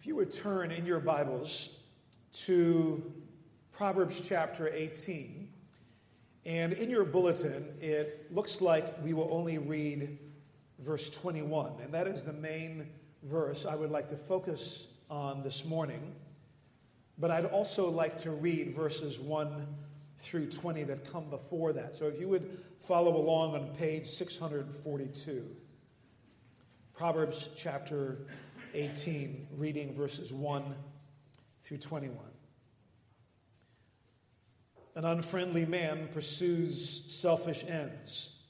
If you would turn in your Bibles to Proverbs chapter 18, and in your bulletin, it looks like we will only read verse 21, and that is the main verse I would like to focus on this morning. But I'd also like to read verses 1 through 20 that come before that. So if you would follow along on page 642, Proverbs chapter 18, reading verses 1 through 21. An unfriendly man pursues selfish ends.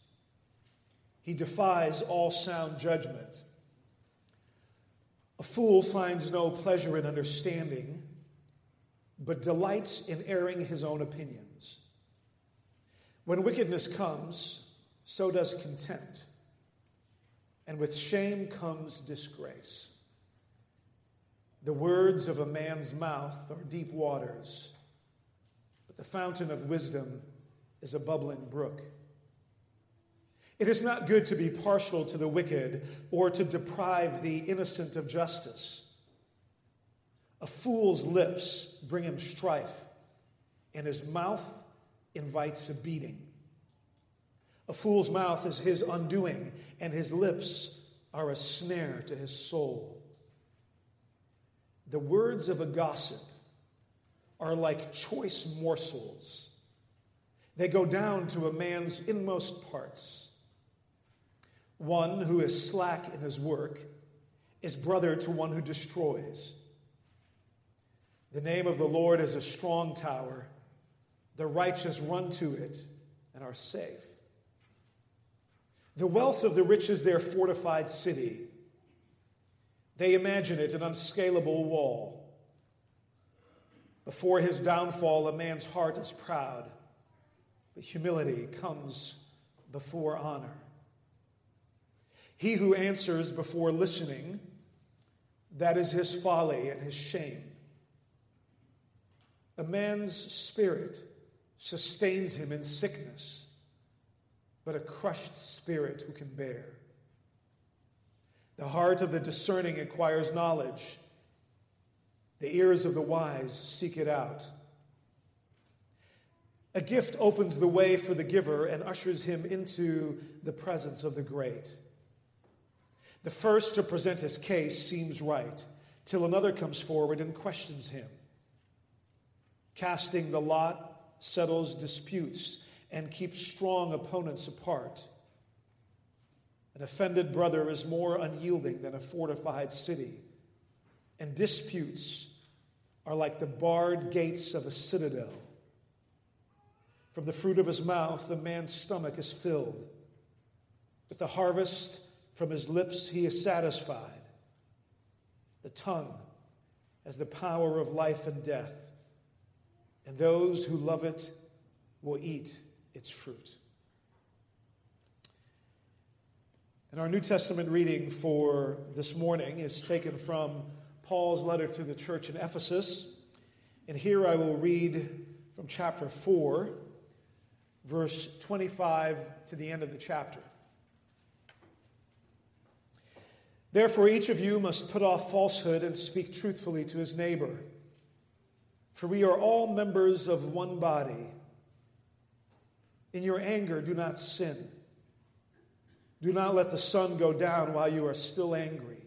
He defies all sound judgment. A fool finds no pleasure in understanding, but delights in airing his own opinions. When wickedness comes, so does contempt, and with shame comes disgrace. The words of a man's mouth are deep waters, but the fountain of wisdom is a bubbling brook. It is not good to be partial to the wicked or to deprive the innocent of justice. A fool's lips bring him strife, and his mouth invites a beating. A fool's mouth is his undoing, and his lips are a snare to his soul. The words of a gossip are like choice morsels. They go down to a man's inmost parts. One who is slack in his work is brother to one who destroys. The name of the Lord is a strong tower. The righteous run to it and are safe. The wealth of the rich is their fortified city. They imagine it an unscalable wall. Before his downfall, a man's heart is proud, but humility comes before honor. He who answers before listening, that is his folly and his shame. A man's spirit sustains him in sickness, but a crushed spirit who can bear. The heart of the discerning acquires knowledge. The ears of the wise seek it out. A gift opens the way for the giver and ushers him into the presence of the great. The first to present his case seems right, till another comes forward and questions him. Casting the lot settles disputes and keeps strong opponents apart. An offended brother is more unyielding than a fortified city, and disputes are like the barred gates of a citadel. From the fruit of his mouth, the man's stomach is filled. With the harvest from his lips, he is satisfied. The tongue has the power of life and death, and those who love it will eat its fruit. And our New Testament reading for this morning is taken from Paul's letter to the church in Ephesus. And here I will read from chapter 4, verse 25 to the end of the chapter. Therefore, each of you must put off falsehood and speak truthfully to his neighbor. For we are all members of one body. In your anger, do not sin. Do not let the sun go down while you are still angry,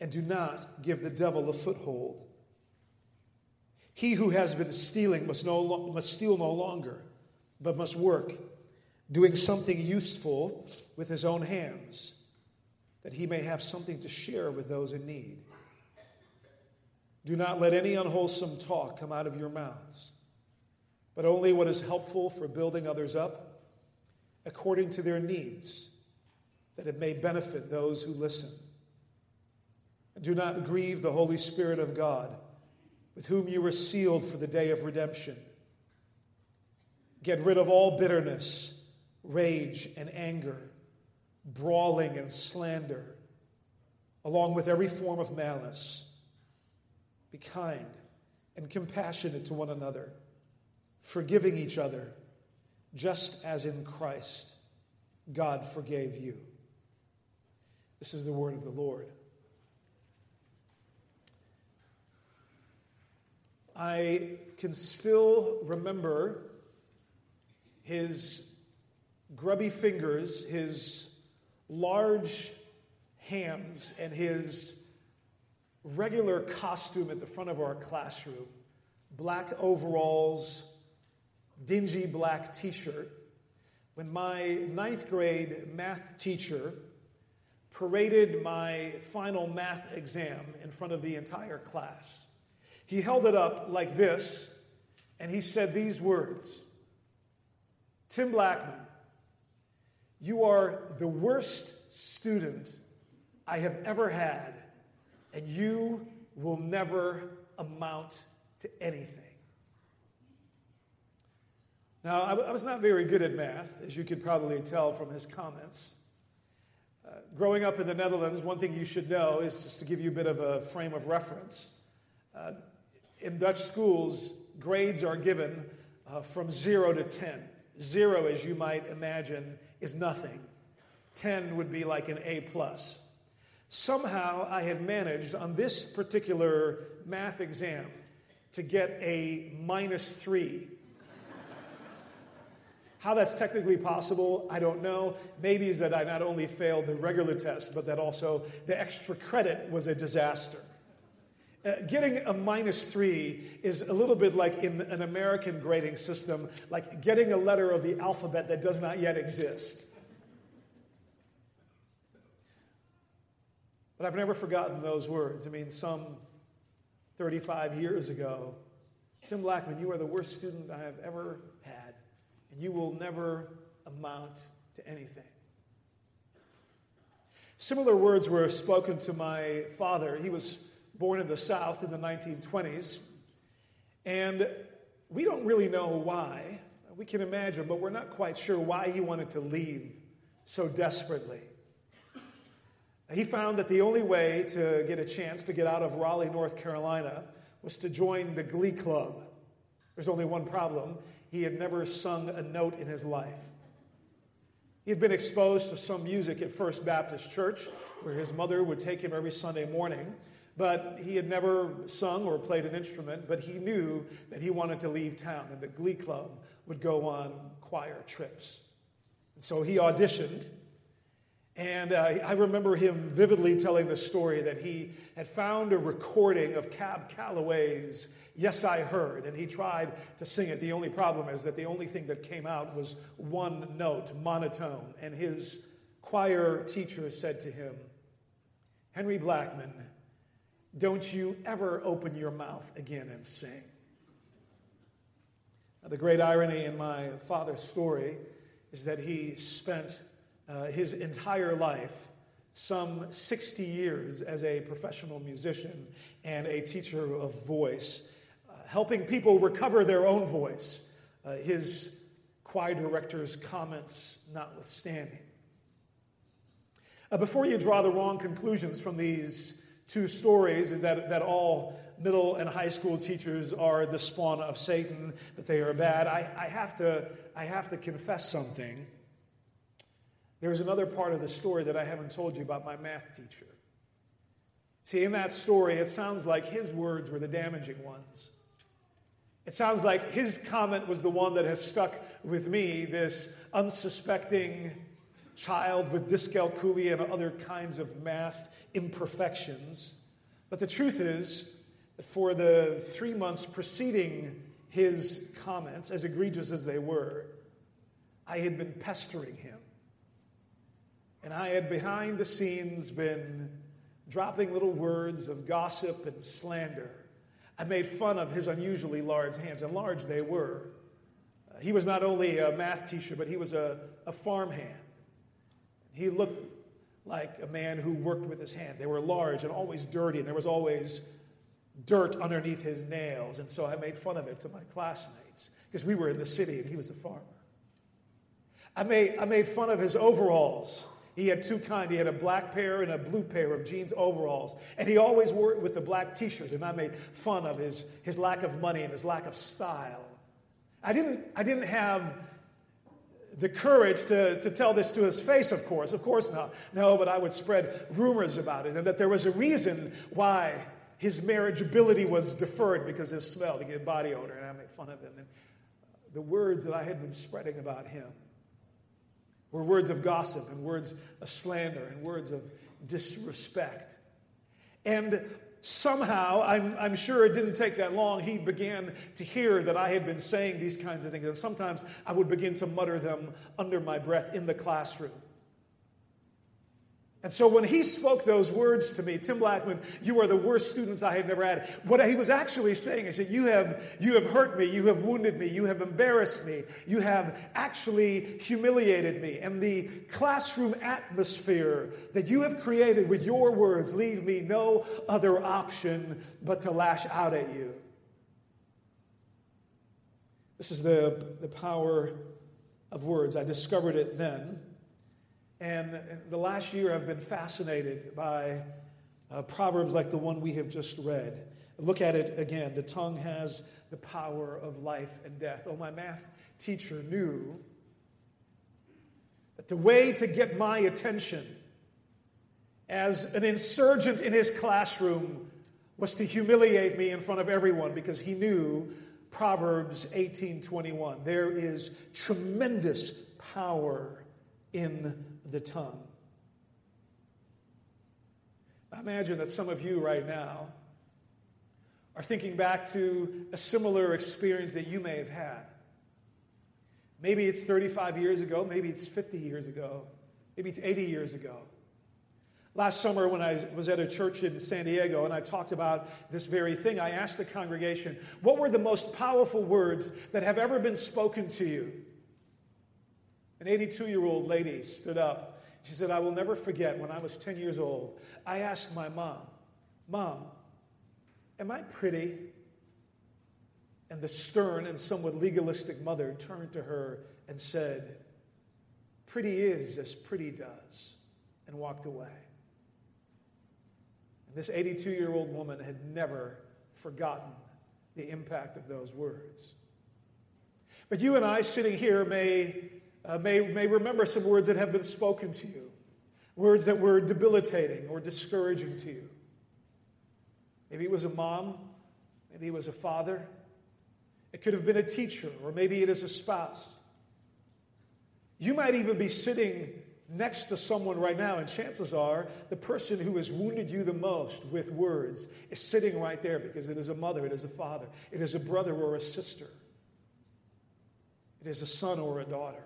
and do not give the devil a foothold. He who has been stealing must, no, must steal no longer, but must work, doing something useful with his own hands, that he may have something to share with those in need. Do not let any unwholesome talk come out of your mouths, but only what is helpful for building others up according to their needs that it may benefit those who listen. And do not grieve the Holy Spirit of God, with whom you were sealed for the day of redemption. Get rid of all bitterness, rage, and anger, brawling and slander, along with every form of malice. Be kind and compassionate to one another, forgiving each other, just as in Christ God forgave you. This is the word of the Lord. I can still remember his grubby fingers, his large hands, and his regular costume at the front of our classroom black overalls, dingy black t shirt. When my ninth grade math teacher paraded my final math exam in front of the entire class, he held it up like this and he said these words Tim Blackman, you are the worst student I have ever had, and you will never amount to anything. Now, I was not very good at math, as you could probably tell from his comments. Growing up in the Netherlands, one thing you should know is just to give you a bit of a frame of reference. Uh, in Dutch schools, grades are given uh, from zero to 10. Zero, as you might imagine, is nothing. 10 would be like an A plus. Somehow I had managed on this particular math exam to get a minus three. How that's technically possible, I don't know. Maybe is that I not only failed the regular test, but that also the extra credit was a disaster. Uh, getting a minus three is a little bit like in an American grading system, like getting a letter of the alphabet that does not yet exist. But I've never forgotten those words. I mean, some 35 years ago, Tim Blackman, you are the worst student I have ever you will never amount to anything. Similar words were spoken to my father. He was born in the South in the 1920s, and we don't really know why. We can imagine, but we're not quite sure why he wanted to leave so desperately. He found that the only way to get a chance to get out of Raleigh, North Carolina, was to join the Glee Club. There's only one problem he had never sung a note in his life. He had been exposed to some music at First Baptist Church, where his mother would take him every Sunday morning, but he had never sung or played an instrument, but he knew that he wanted to leave town, and the Glee Club would go on choir trips. And so he auditioned and uh, I remember him vividly telling the story that he had found a recording of Cab Calloway's Yes, I Heard, and he tried to sing it. The only problem is that the only thing that came out was one note, monotone. And his choir teacher said to him, Henry Blackman, don't you ever open your mouth again and sing. Now, the great irony in my father's story is that he spent uh, his entire life, some 60 years as a professional musician and a teacher of voice, uh, helping people recover their own voice, uh, his choir director's comments notwithstanding. Uh, before you draw the wrong conclusions from these two stories, that, that all middle and high school teachers are the spawn of Satan, that they are bad, I, I, have, to, I have to confess something. There's another part of the story that I haven't told you about my math teacher. See, in that story, it sounds like his words were the damaging ones. It sounds like his comment was the one that has stuck with me this unsuspecting child with dyscalculia and other kinds of math imperfections. But the truth is that for the three months preceding his comments, as egregious as they were, I had been pestering him and I had behind the scenes been dropping little words of gossip and slander. I made fun of his unusually large hands, and large they were. Uh, he was not only a math teacher, but he was a, a farmhand. He looked like a man who worked with his hand. They were large and always dirty, and there was always dirt underneath his nails. And so I made fun of it to my classmates because we were in the city and he was a farmer. I made, I made fun of his overalls he had two kind. He had a black pair and a blue pair of jeans overalls. And he always wore it with a black t-shirt. And I made fun of his, his lack of money and his lack of style. I didn't, I didn't have the courage to, to tell this to his face, of course. Of course not. No, but I would spread rumors about it and that there was a reason why his marriageability was deferred because his smell, he get body odor, and I made fun of him. And the words that I had been spreading about him were words of gossip and words of slander and words of disrespect. And somehow, I'm, I'm, sure it didn't take that long, he began to hear that I had been saying these kinds of things. And sometimes I would begin to mutter them under my breath in the classroom. And so when he spoke those words to me, Tim Blackman, you are the worst students I had ever had. What he was actually saying is that you have, you have hurt me, you have wounded me, you have embarrassed me, you have actually humiliated me. And the classroom atmosphere that you have created with your words leave me no other option but to lash out at you. This is the, the power of words. I discovered it then. And the last year, I've been fascinated by uh, proverbs like the one we have just read. Look at it again. The tongue has the power of life and death. Oh, my math teacher knew that the way to get my attention as an insurgent in his classroom was to humiliate me in front of everyone because he knew Proverbs 18:21. There is tremendous power in the tongue. I imagine that some of you right now are thinking back to a similar experience that you may have had. Maybe it's 35 years ago, maybe it's 50 years ago, maybe it's 80 years ago. Last summer, when I was at a church in San Diego and I talked about this very thing, I asked the congregation, What were the most powerful words that have ever been spoken to you? An 82 year old lady stood up. She said, I will never forget when I was 10 years old. I asked my mom, Mom, am I pretty? And the stern and somewhat legalistic mother turned to her and said, Pretty is as pretty does, and walked away. And this 82 year old woman had never forgotten the impact of those words. But you and I sitting here may uh, may, may remember some words that have been spoken to you, words that were debilitating or discouraging to you. Maybe it was a mom, maybe it was a father, it could have been a teacher, or maybe it is a spouse. You might even be sitting next to someone right now, and chances are the person who has wounded you the most with words is sitting right there because it is a mother, it is a father, it is a brother or a sister, it is a son or a daughter.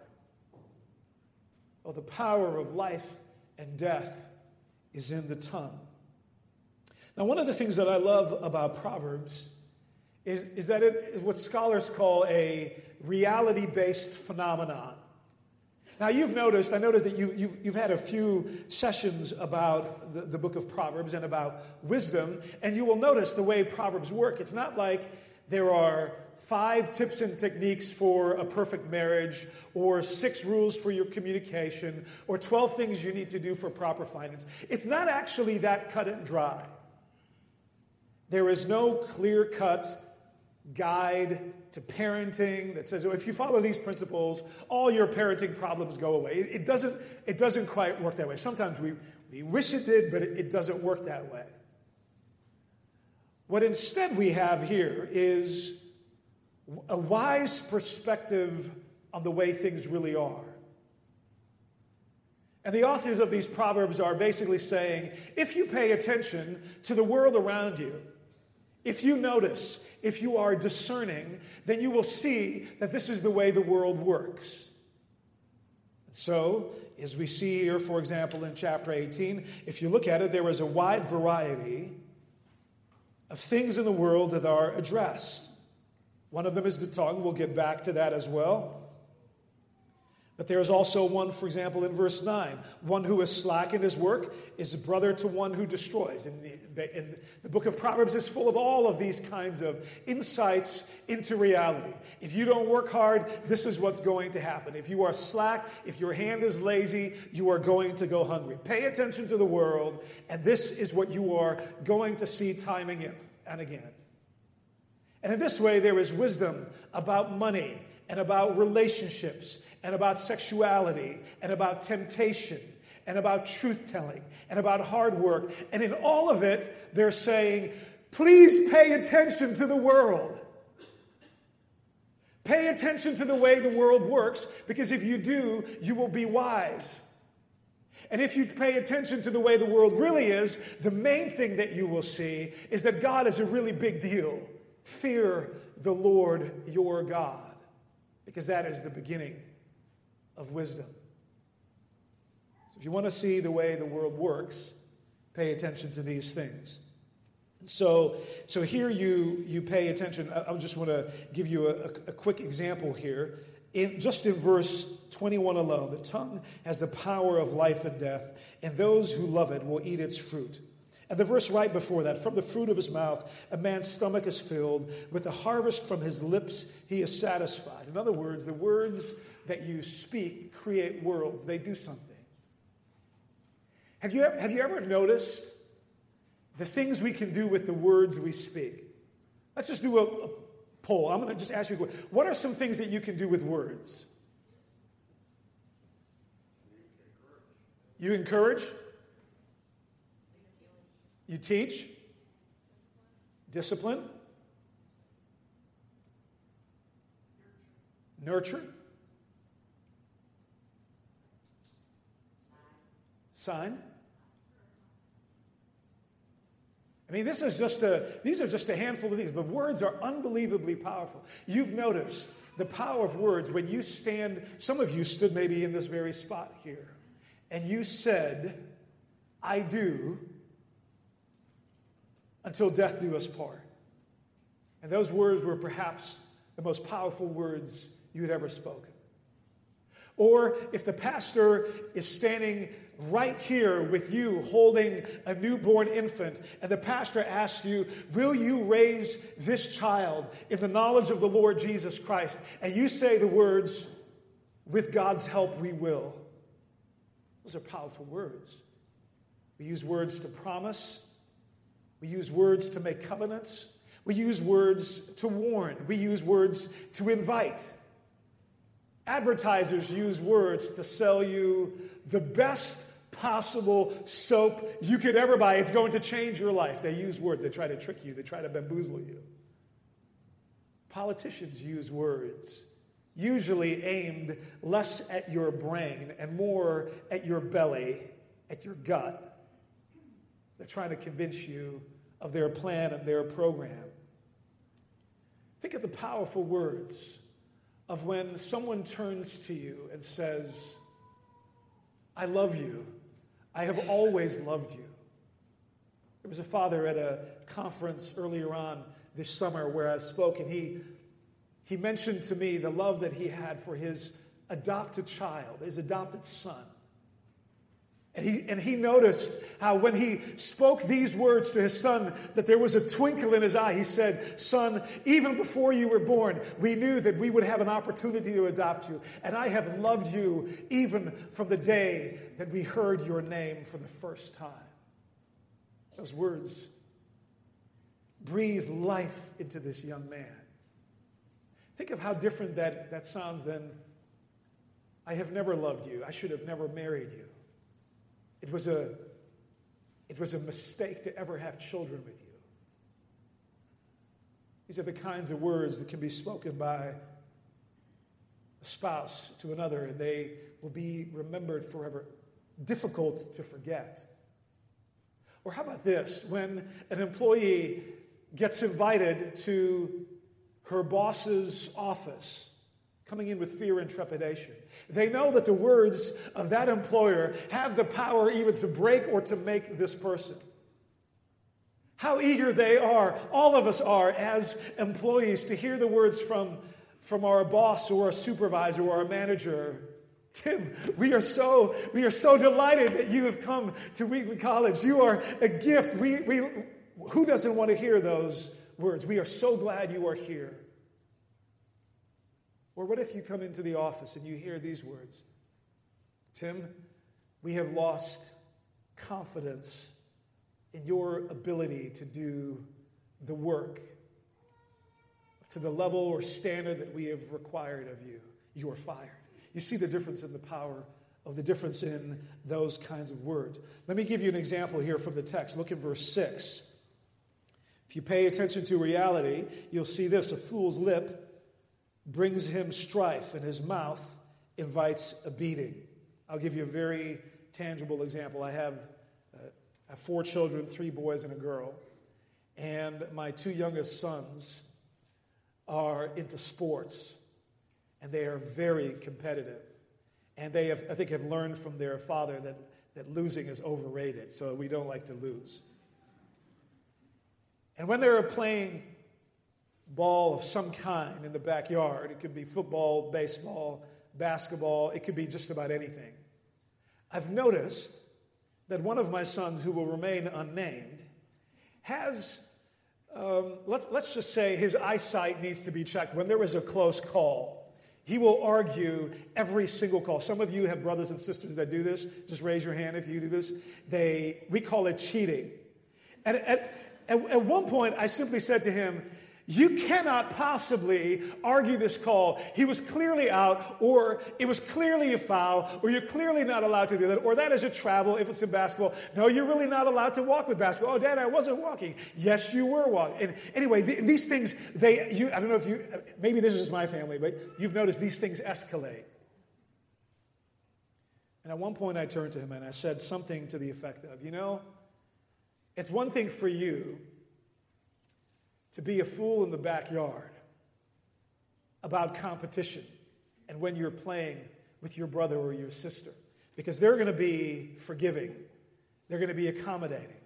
Oh, the power of life and death is in the tongue. Now, one of the things that I love about Proverbs is, is that it is what scholars call a reality based phenomenon. Now, you've noticed, I noticed that you, you, you've had a few sessions about the, the book of Proverbs and about wisdom, and you will notice the way Proverbs work. It's not like there are five tips and techniques for a perfect marriage, or six rules for your communication, or 12 things you need to do for proper finance. It's not actually that cut and dry. There is no clear cut guide to parenting that says, oh, if you follow these principles, all your parenting problems go away. It, doesn't, it doesn't quite work that way. Sometimes we, we wish it did, but it, it doesn't work that way. What instead we have here is a wise perspective on the way things really are. And the authors of these proverbs are basically saying if you pay attention to the world around you, if you notice, if you are discerning, then you will see that this is the way the world works. So, as we see here, for example, in chapter 18, if you look at it, there is a wide variety of things in the world that are addressed. One of them is the tongue. We'll get back to that as well. But there is also one, for example, in verse 9 one who is slack in his work is brother to one who destroys. And the, and the book of Proverbs is full of all of these kinds of insights into reality. If you don't work hard, this is what's going to happen. If you are slack, if your hand is lazy, you are going to go hungry. Pay attention to the world, and this is what you are going to see timing in and again. And in this way, there is wisdom about money and about relationships and about sexuality and about temptation and about truth telling and about hard work. And in all of it, they're saying, Please pay attention to the world. Pay attention to the way the world works because if you do, you will be wise. And if you pay attention to the way the world really is, the main thing that you will see is that God is a really big deal. Fear the Lord your God, because that is the beginning of wisdom. So if you want to see the way the world works, pay attention to these things. So, so here you, you pay attention. I, I just want to give you a, a quick example here. In, just in verse 21 alone, the tongue has the power of life and death, and those who love it will eat its fruit. And the verse right before that, from the fruit of his mouth, a man's stomach is filled. With the harvest from his lips, he is satisfied. In other words, the words that you speak create worlds, they do something. Have you, have you ever noticed the things we can do with the words we speak. Let's just do a, a poll. I'm going to just ask you what are some things that you can do with words? You encourage? You teach? Discipline? Nurture? Sign? I mean, this is just a, these are just a handful of things, but words are unbelievably powerful. You've noticed the power of words when you stand, some of you stood maybe in this very spot here, and you said, I do, until death do us part. And those words were perhaps the most powerful words you had ever spoken. Or if the pastor is standing right here with you holding a newborn infant, and the pastor asks you, Will you raise this child in the knowledge of the Lord Jesus Christ? And you say the words, With God's help, we will. Those are powerful words. We use words to promise, we use words to make covenants, we use words to warn, we use words to invite. Advertisers use words to sell you the best possible soap you could ever buy. It's going to change your life. They use words, they try to trick you, they try to bamboozle you. Politicians use words, usually aimed less at your brain and more at your belly, at your gut. They're trying to convince you of their plan and their program. Think of the powerful words of when someone turns to you and says, I love you. I have always loved you. There was a father at a conference earlier on this summer where I spoke, and he, he mentioned to me the love that he had for his adopted child, his adopted son. And he, and he noticed how when he spoke these words to his son, that there was a twinkle in his eye. He said, Son, even before you were born, we knew that we would have an opportunity to adopt you. And I have loved you even from the day that we heard your name for the first time. Those words breathe life into this young man. Think of how different that, that sounds than, I have never loved you. I should have never married you. It was a, it was a mistake to ever have children with you. These are the kinds of words that can be spoken by a spouse to another, and they will be remembered forever. Difficult to forget. Or how about this? When an employee gets invited to her boss's office, coming in with fear and trepidation. They know that the words of that employer have the power even to break or to make this person. How eager they are, all of us are as employees, to hear the words from, from our boss or our supervisor or our manager. Tim, we are so we are so delighted that you have come to Wheaton College. You are a gift. We, we, who doesn't want to hear those words? We are so glad you are here. Or what if you come into the office and you hear these words Tim, we have lost confidence in your ability to do the work to the level or standard that we have required of you. You are fired. You see the difference in the power of the difference in those kinds of words. Let me give you an example here from the text. Look at verse 6. If you pay attention to reality, you'll see this a fool's lip brings him strife, and his mouth invites a beating. I'll give you a very tangible example. I have, uh, four children, three boys and a girl, and my two youngest sons are into sports, and they are very competitive. And they have, I think, have learned from their father that, that losing is overrated, so we don't like to lose. And when they're playing ball of some kind in the backyard, it could be football, baseball, basketball, it could be just about anything. I've noticed that one of my sons, who will remain unnamed, has, um, let's, let's just say, his eyesight needs to be checked. When there is a close call, he will argue every single call. Some of you have brothers and sisters that do this. Just raise your hand if you do this. They, we call it cheating. And at, at, at one point, I simply said to him, you cannot possibly argue this call. He was clearly out, or it was clearly a foul, or you're clearly not allowed to do that, or that is a travel if it's in basketball. No, you're really not allowed to walk with basketball. Oh, Dad, I wasn't walking. Yes, you were walking. And anyway, these things, they, you, I don't know if you, maybe this is my family, but you've noticed these things escalate. And at one point, I turned to him and I said something to the effect of, you know, it's one thing for you to be a fool in the backyard about competition and when you're playing with your brother or your sister because they're going to be forgiving, they're going to be accommodating.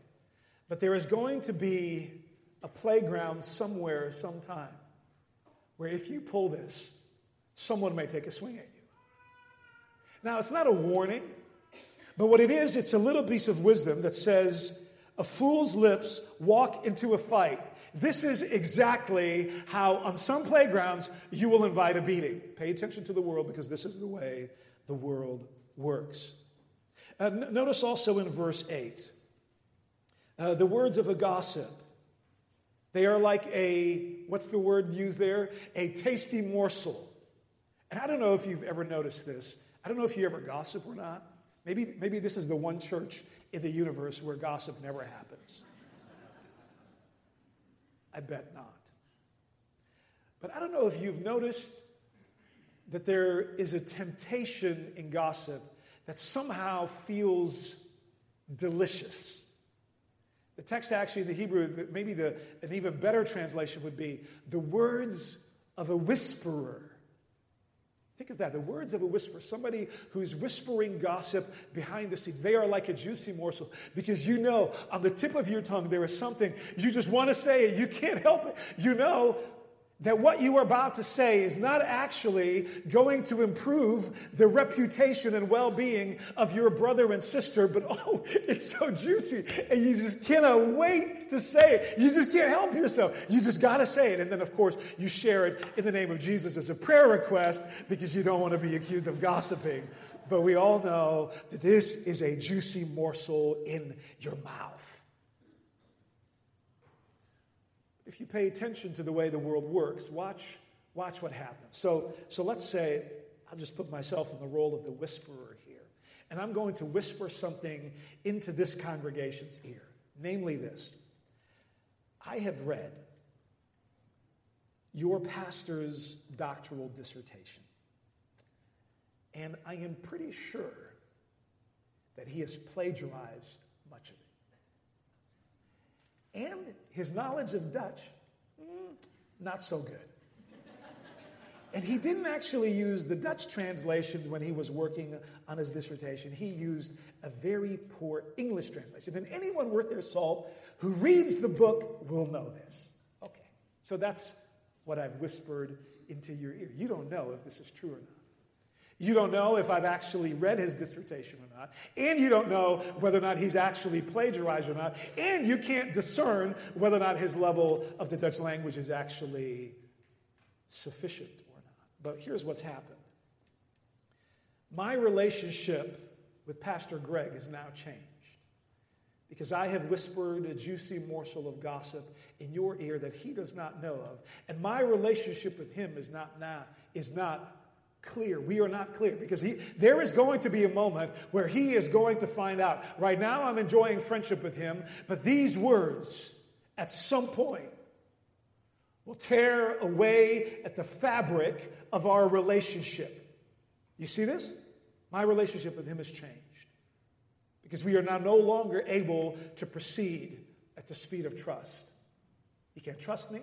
But there is going to be a playground somewhere, sometime, where if you pull this, someone may take a swing at you. Now, it's not a warning, but what it is, it's a little piece of wisdom that says, a fool's lips walk into a fight, this is exactly how, on some playgrounds, you will invite a beating. Pay attention to the world because this is the way the world works. Uh, n- notice also in verse 8 uh, the words of a gossip. They are like a, what's the word used there? A tasty morsel. And I don't know if you've ever noticed this. I don't know if you ever gossip or not. Maybe, maybe this is the one church in the universe where gossip never happens. I bet not. But I don't know if you've noticed that there is a temptation in gossip that somehow feels delicious. The text actually in the Hebrew, maybe the, an even better translation would be the words of a whisperer Think of that the words of a whisper, somebody who's whispering gossip behind the scenes. They are like a juicy morsel because you know on the tip of your tongue there is something you just want to say. You can't help it. You know that what you are about to say is not actually going to improve the reputation and well being of your brother and sister, but oh, it's so juicy, and you just cannot wait to say it. You just can't help yourself. You just got to say it. And then, of course, you share it in the name of Jesus as a prayer request because you don't want to be accused of gossiping. But we all know that this is a juicy morsel in your mouth. If you pay attention to the way the world works, watch, watch what happens. So, so let's say, I'll just put myself in the role of the whisperer here. And I'm going to whisper something into this congregation's ear, namely this I have read your pastor's doctoral dissertation, and I am pretty sure that he has plagiarized. And his knowledge of Dutch, mm, not so good. And he didn't actually use the Dutch translations when he was working on his dissertation. He used a very poor English translation. And anyone worth their salt who reads the book will know this. Okay, so that's what I've whispered into your ear. You don't know if this is true or not. You don't know if I've actually read his dissertation or not. And you don't know whether or not he's actually plagiarized or not. And you can't discern whether or not his level of the Dutch language is actually sufficient or not. But here's what's happened my relationship with Pastor Greg has now changed because I have whispered a juicy morsel of gossip in your ear that he does not know of. And my relationship with him is not now, is not clear. We are not clear because he, there is going to be a moment where he is going to find out. Right now, I'm enjoying friendship with him, but these words at some point will tear away at the fabric of our relationship. You see this? My relationship with him has changed because we are now no longer able to proceed at the speed of trust. He can't trust me.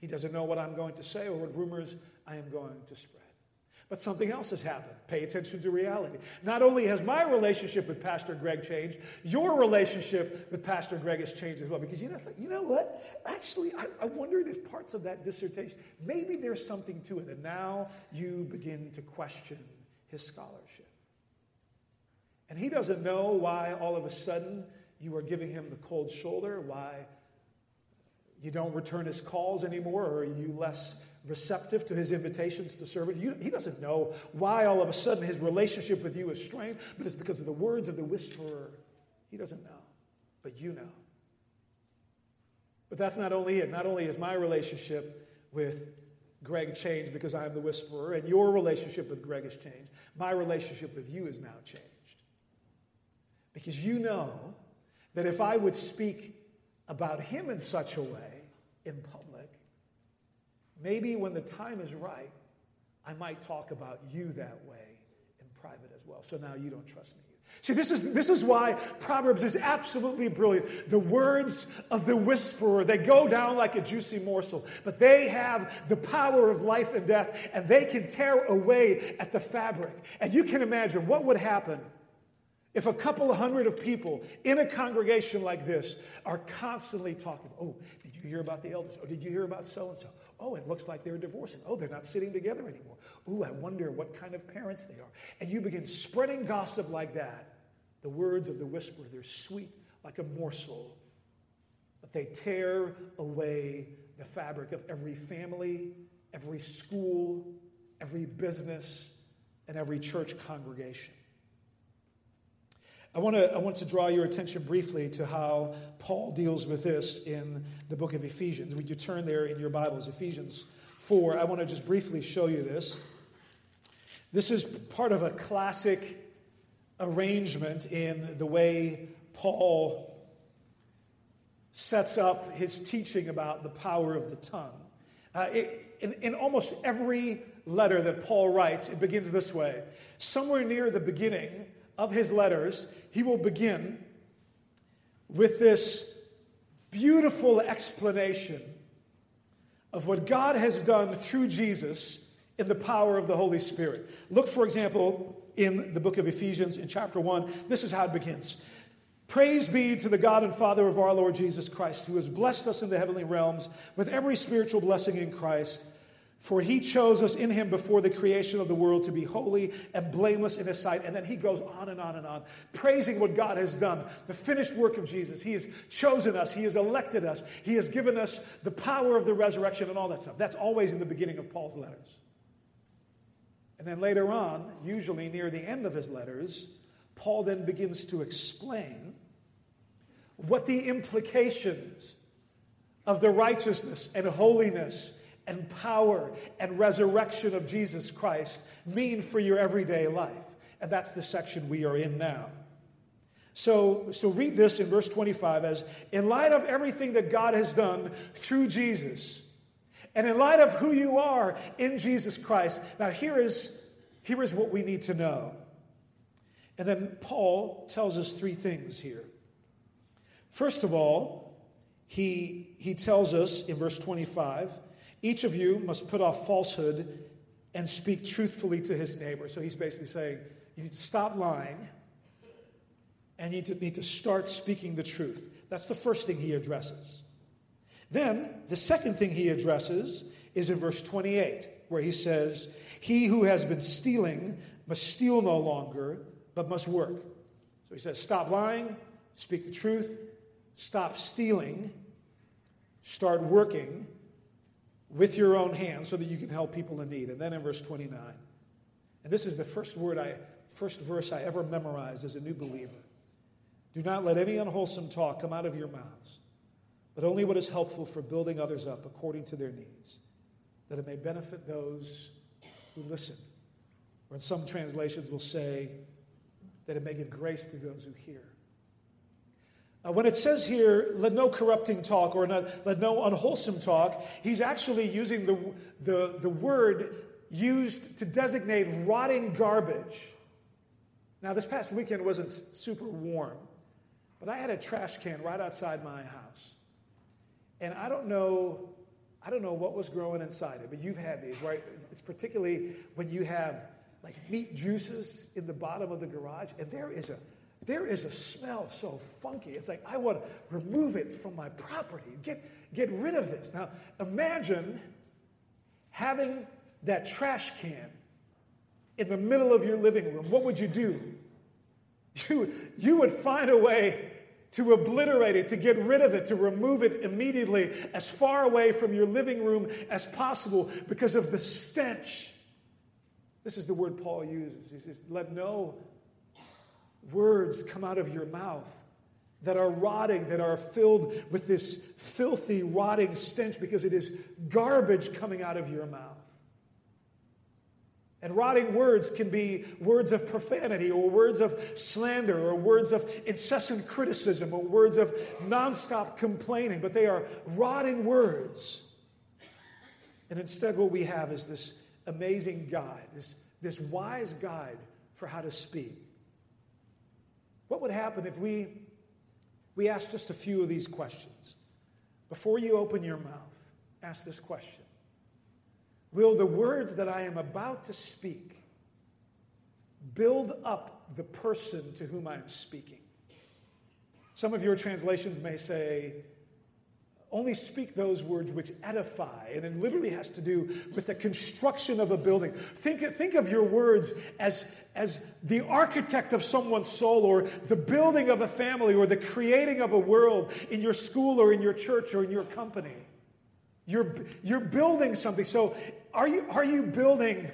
He doesn't know what I'm going to say or what rumors I am going to spread. But something else has happened. Pay attention to reality. Not only has my relationship with Pastor Greg changed, your relationship with Pastor Greg has changed as well. Because you know, you know what? Actually, I, I wondered if parts of that dissertation, maybe there's something to it. And now you begin to question his scholarship. And he doesn't know why all of a sudden you are giving him the cold shoulder, why you don't return his calls anymore, or you less receptive to his invitations to serve it. he doesn't know why all of a sudden his relationship with you is strained, but it's because of the words of the whisperer. He doesn't know, but you know. But that's not only it. Not only is my relationship with Greg changed because I'm the whisperer, and your relationship with Greg has changed, my relationship with you is now changed. Because you know that if I would speak about him in such a way in public, Maybe when the time is right, I might talk about you that way in private as well. So now you don't trust me. See, this is, this is why Proverbs is absolutely brilliant. The words of the whisperer, they go down like a juicy morsel, but they have the power of life and death, and they can tear away at the fabric. And you can imagine what would happen if a couple of hundred of people in a congregation like this are constantly talking. Oh, did you hear about the elders? Oh, did you hear about so and so? Oh, it looks like they're divorcing. Oh, they're not sitting together anymore. Ooh, I wonder what kind of parents they are. And you begin spreading gossip like that. The words of the whisperer, they're sweet like a morsel, but they tear away the fabric of every family, every school, every business, and every church congregation. I want, to, I want to draw your attention briefly to how Paul deals with this in the book of Ephesians. Would you turn there in your Bibles, Ephesians 4? I want to just briefly show you this. This is part of a classic arrangement in the way Paul sets up his teaching about the power of the tongue. Uh, it, in, in almost every letter that Paul writes, it begins this way. Somewhere near the beginning, of his letters, he will begin with this beautiful explanation of what God has done through Jesus in the power of the Holy Spirit. Look, for example, in the book of Ephesians in chapter 1. This is how it begins. Praise be to the God and Father of our Lord Jesus Christ, who has blessed us in the heavenly realms with every spiritual blessing in Christ for he chose us in him before the creation of the world to be holy and blameless in his sight. And then he goes on and on and on, praising what God has done, the finished work of Jesus. He has chosen us, he has elected us, he has given us the power of the resurrection and all that stuff. That's always in the beginning of Paul's letters. And then later on, usually near the end of his letters, Paul then begins to explain what the implications of the righteousness and holiness and power and resurrection of Jesus Christ mean for your everyday life? And that's the section we are in now. So, so read this in verse 25 as in light of everything that God has done through Jesus, and in light of who you are in Jesus Christ. Now, here is, here is what we need to know. And then Paul tells us three things here. First of all, he, he tells us in verse 25 each of you must put off falsehood and speak truthfully to his neighbor. So he's basically saying, you need to stop lying and you need to, need to start speaking the truth. That's the first thing he addresses. Then, the second thing he addresses is in verse 28, where he says, He who has been stealing must steal no longer, but must work. So he says, Stop lying, speak the truth, stop stealing, start working, with your own hands so that you can help people in need. And then in verse 29, and this is the first word I, first verse I ever memorized as a new believer. Do not let any unwholesome talk come out of your mouths, but only what is helpful for building others up according to their needs, that it may benefit those who listen. Or in some translations will say that it may give grace to those who hear. Uh, when it says here, let no corrupting talk or not, let no unwholesome talk, he's actually using the, the, the word used to designate rotting garbage. Now, this past weekend wasn't super warm, but I had a trash can right outside my house. And I don't know, I don't know what was growing inside it, but you've had these, right? It's, it's particularly when you have like meat juices in the bottom of the garage, and there is a there is a smell so funky. It's like I want to remove it from my property. Get get rid of this. Now imagine having that trash can in the middle of your living room. What would you do? You, you would find a way to obliterate it, to get rid of it, to remove it immediately as far away from your living room as possible because of the stench. This is the word Paul uses. He says, Let no words come out of your mouth that are rotting, that are filled with this filthy, rotting stench because it is garbage coming out of your mouth. And rotting words can be words of profanity or words of slander or words of incessant criticism or words of nonstop complaining, but they are rotting words. And instead, what we have is this amazing guide, this, this wise guide for how to speak. What would happen if we, we asked just a few of these questions? Before you open your mouth, ask this question Will the words that I am about to speak build up the person to whom I am speaking? Some of your translations may say, only speak those words which edify. And it literally has to do with the construction of a building. Think, think of your words as, as the architect of someone's soul, or the building of a family, or the creating of a world in your school, or in your church, or in your company. You're, you're building something. So, are you, are you building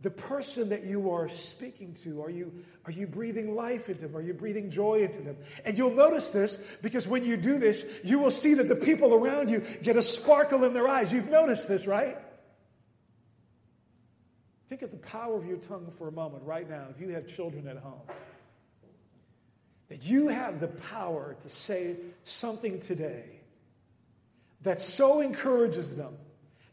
the person that you are speaking to? Are you, are you breathing life into them? Are you breathing joy into them? And you'll notice this because when you do this, you will see that the people around you get a sparkle in their eyes. You've noticed this, right? Think of the power of your tongue for a moment right now, if you have children at home. That you have the power to say something today that so encourages them,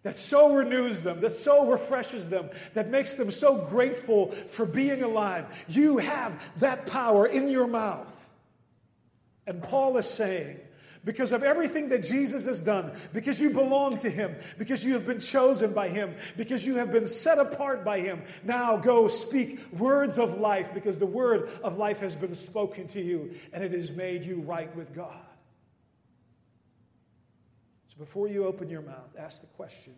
that so renews them, that so refreshes them, that makes them so grateful for being alive. You have that power in your mouth. And Paul is saying, because of everything that Jesus has done, because you belong to Him, because you have been chosen by Him, because you have been set apart by Him, now go speak words of life, because the word of life has been spoken to you and it has made you right with God. So before you open your mouth, ask the question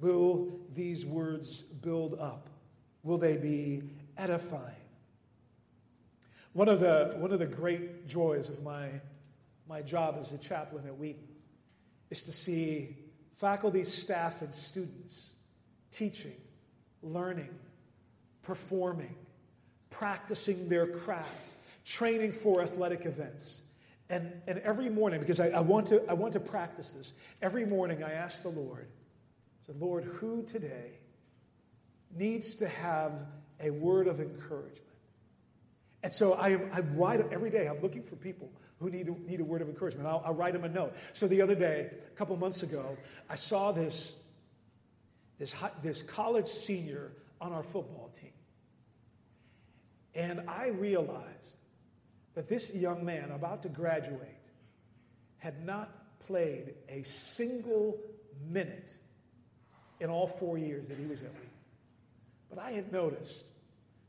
Will these words build up? Will they be edifying? One of the, one of the great joys of my, my job as a chaplain at Wheaton is to see faculty, staff, and students teaching, learning, performing, practicing their craft, training for athletic events. And, and every morning, because I, I, want to, I want to practice this, every morning I ask the Lord, I said, Lord, who today needs to have a word of encouragement? And so I, I write every day, I'm looking for people who need, need a word of encouragement. I'll, I'll write them a note. So the other day, a couple months ago, I saw this, this, this college senior on our football team. And I realized that this young man about to graduate had not played a single minute in all four years that he was at Wheaton. But I had noticed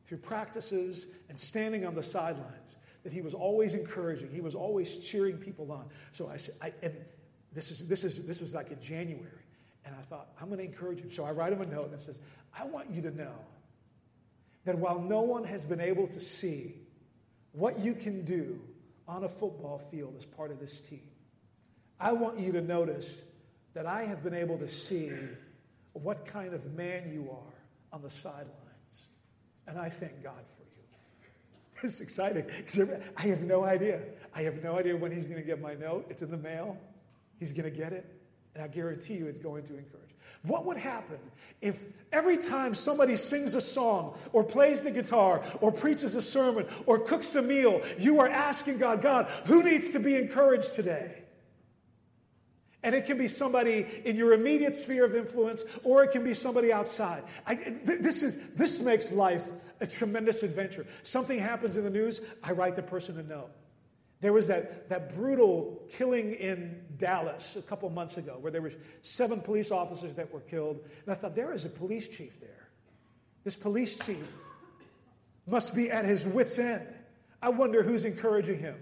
through practices and standing on the sidelines that he was always encouraging. He was always cheering people on. So I said, I, and this is this is this was like in January, and I thought I'm going to encourage him. So I write him a note and it says, I want you to know that while no one has been able to see what you can do on a football field as part of this team. I want you to notice that I have been able to see what kind of man you are on the sidelines. And I thank God for you. It's exciting because I have no idea. I have no idea when he's going to get my note. It's in the mail. He's going to get it. And I guarantee you it's going to encourage. What would happen if every time somebody sings a song or plays the guitar or preaches a sermon or cooks a meal, you are asking God, God, who needs to be encouraged today? And it can be somebody in your immediate sphere of influence, or it can be somebody outside. I, th- this, is, this makes life a tremendous adventure. Something happens in the news, I write the person a note. There was that, that brutal killing in Dallas a couple months ago where there were seven police officers that were killed. And I thought, there is a police chief there. This police chief must be at his wits' end. I wonder who's encouraging him.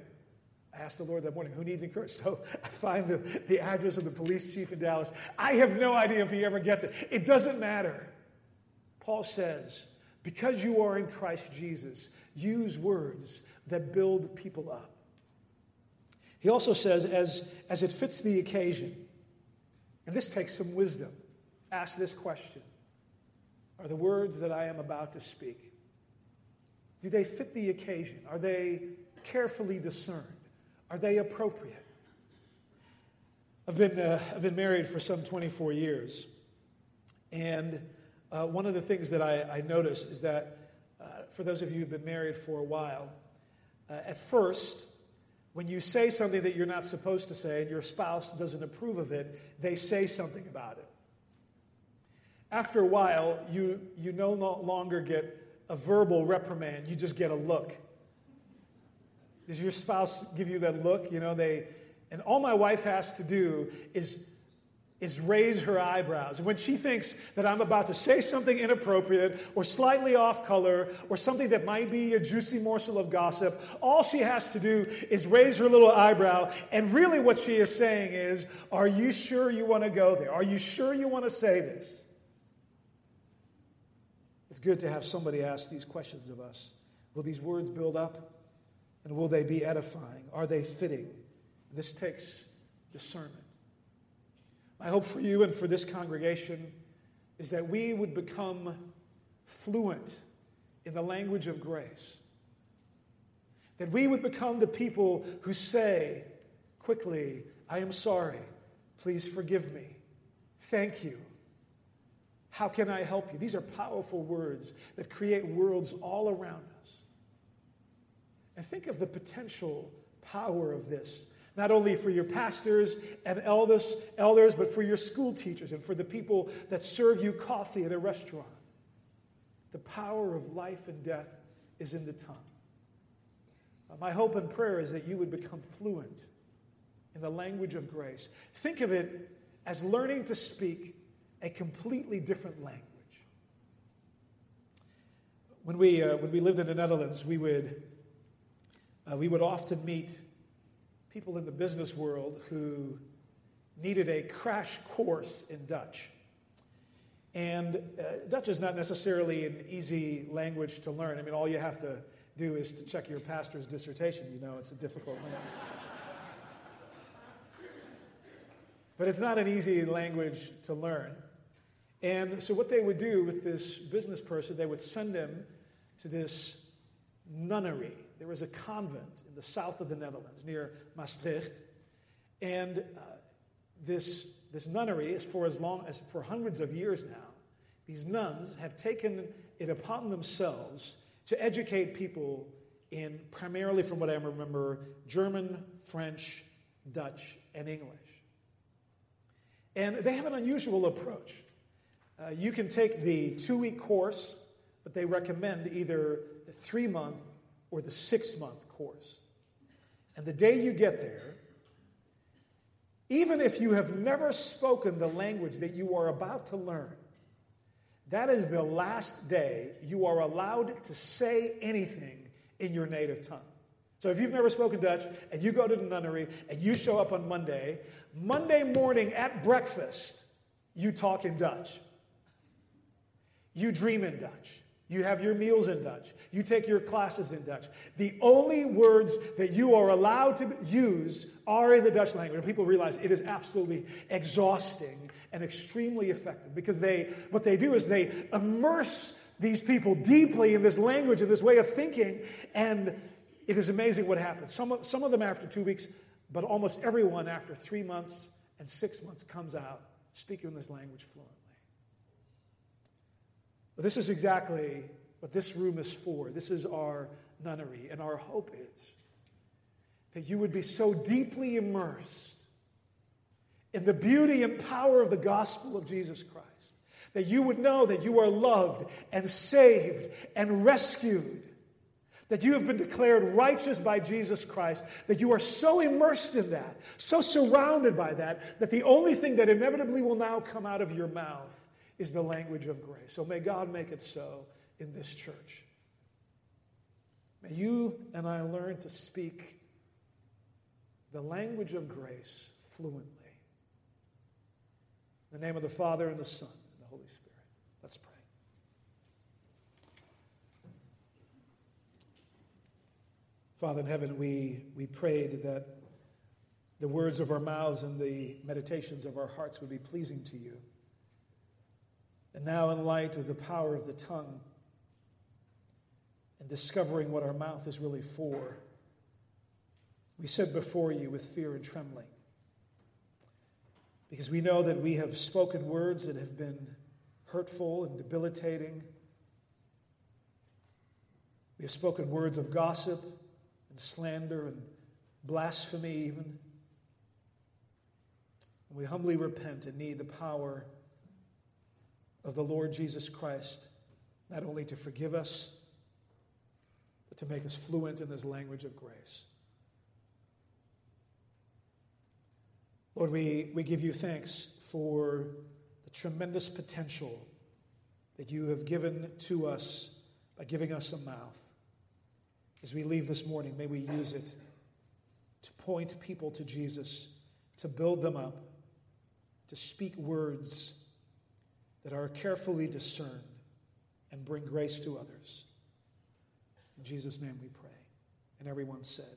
I asked the Lord that morning, who needs encouragement? So I find the, the address of the police chief in Dallas. I have no idea if he ever gets it. It doesn't matter. Paul says, because you are in Christ Jesus, use words that build people up. He also says, as, as it fits the occasion, and this takes some wisdom, ask this question Are the words that I am about to speak, do they fit the occasion? Are they carefully discerned? Are they appropriate? I've been, uh, I've been married for some 24 years, and uh, one of the things that I, I notice is that uh, for those of you who've been married for a while, uh, at first, when you say something that you're not supposed to say and your spouse doesn't approve of it, they say something about it. After a while, you, you no longer get a verbal reprimand, you just get a look. Does your spouse give you that look? You know, they, and all my wife has to do is is raise her eyebrows. When she thinks that I'm about to say something inappropriate or slightly off color or something that might be a juicy morsel of gossip, all she has to do is raise her little eyebrow. And really, what she is saying is, Are you sure you want to go there? Are you sure you want to say this? It's good to have somebody ask these questions of us. Will these words build up? And will they be edifying? Are they fitting? This takes discernment. My hope for you and for this congregation is that we would become fluent in the language of grace. That we would become the people who say quickly, I am sorry. Please forgive me. Thank you. How can I help you? These are powerful words that create worlds all around us. And think of the potential power of this not only for your pastors and elders, elders, but for your school teachers and for the people that serve you coffee at a restaurant. The power of life and death is in the tongue. Uh, my hope and prayer is that you would become fluent in the language of grace. Think of it as learning to speak a completely different language. When we, uh, when we lived in the Netherlands, we would, uh, we would often meet people in the business world who needed a crash course in Dutch. And uh, Dutch is not necessarily an easy language to learn. I mean, all you have to do is to check your pastor's dissertation. You know it's a difficult language. but it's not an easy language to learn. And so, what they would do with this business person, they would send him to this nunnery there was a convent in the south of the Netherlands near Maastricht. And uh, this, this nunnery is for as long as for hundreds of years now. These nuns have taken it upon themselves to educate people in primarily, from what I remember, German, French, Dutch, and English. And they have an unusual approach. Uh, you can take the two week course, but they recommend either the three month or the six month course. And the day you get there, even if you have never spoken the language that you are about to learn, that is the last day you are allowed to say anything in your native tongue. So if you've never spoken Dutch and you go to the nunnery and you show up on Monday, Monday morning at breakfast, you talk in Dutch. You dream in Dutch. You have your meals in Dutch. You take your classes in Dutch. The only words that you are allowed to use are in the Dutch language. And people realize it is absolutely exhausting and extremely effective because they, what they do is they immerse these people deeply in this language and this way of thinking. And it is amazing what happens. Some of, some of them after two weeks, but almost everyone after three months and six months comes out speaking this language fluently. This is exactly what this room is for. This is our nunnery, and our hope is that you would be so deeply immersed in the beauty and power of the gospel of Jesus Christ that you would know that you are loved and saved and rescued that you have been declared righteous by Jesus Christ, that you are so immersed in that, so surrounded by that, that the only thing that inevitably will now come out of your mouth is the language of grace. So may God make it so in this church. May you and I learn to speak the language of grace fluently. In the name of the Father and the Son and the Holy Spirit. Let's pray. Father in heaven, we, we prayed that the words of our mouths and the meditations of our hearts would be pleasing to you. And now, in light of the power of the tongue and discovering what our mouth is really for, we sit before you with fear and trembling. Because we know that we have spoken words that have been hurtful and debilitating. We have spoken words of gossip and slander and blasphemy, even. And we humbly repent and need the power of the Lord Jesus Christ, not only to forgive us, but to make us fluent in this language of grace. Lord, we, we give you thanks for the tremendous potential that you have given to us by giving us a mouth. As we leave this morning, may we use it to point people to Jesus, to build them up, to speak words that are carefully discerned and bring grace to others. In Jesus' name we pray. And everyone said,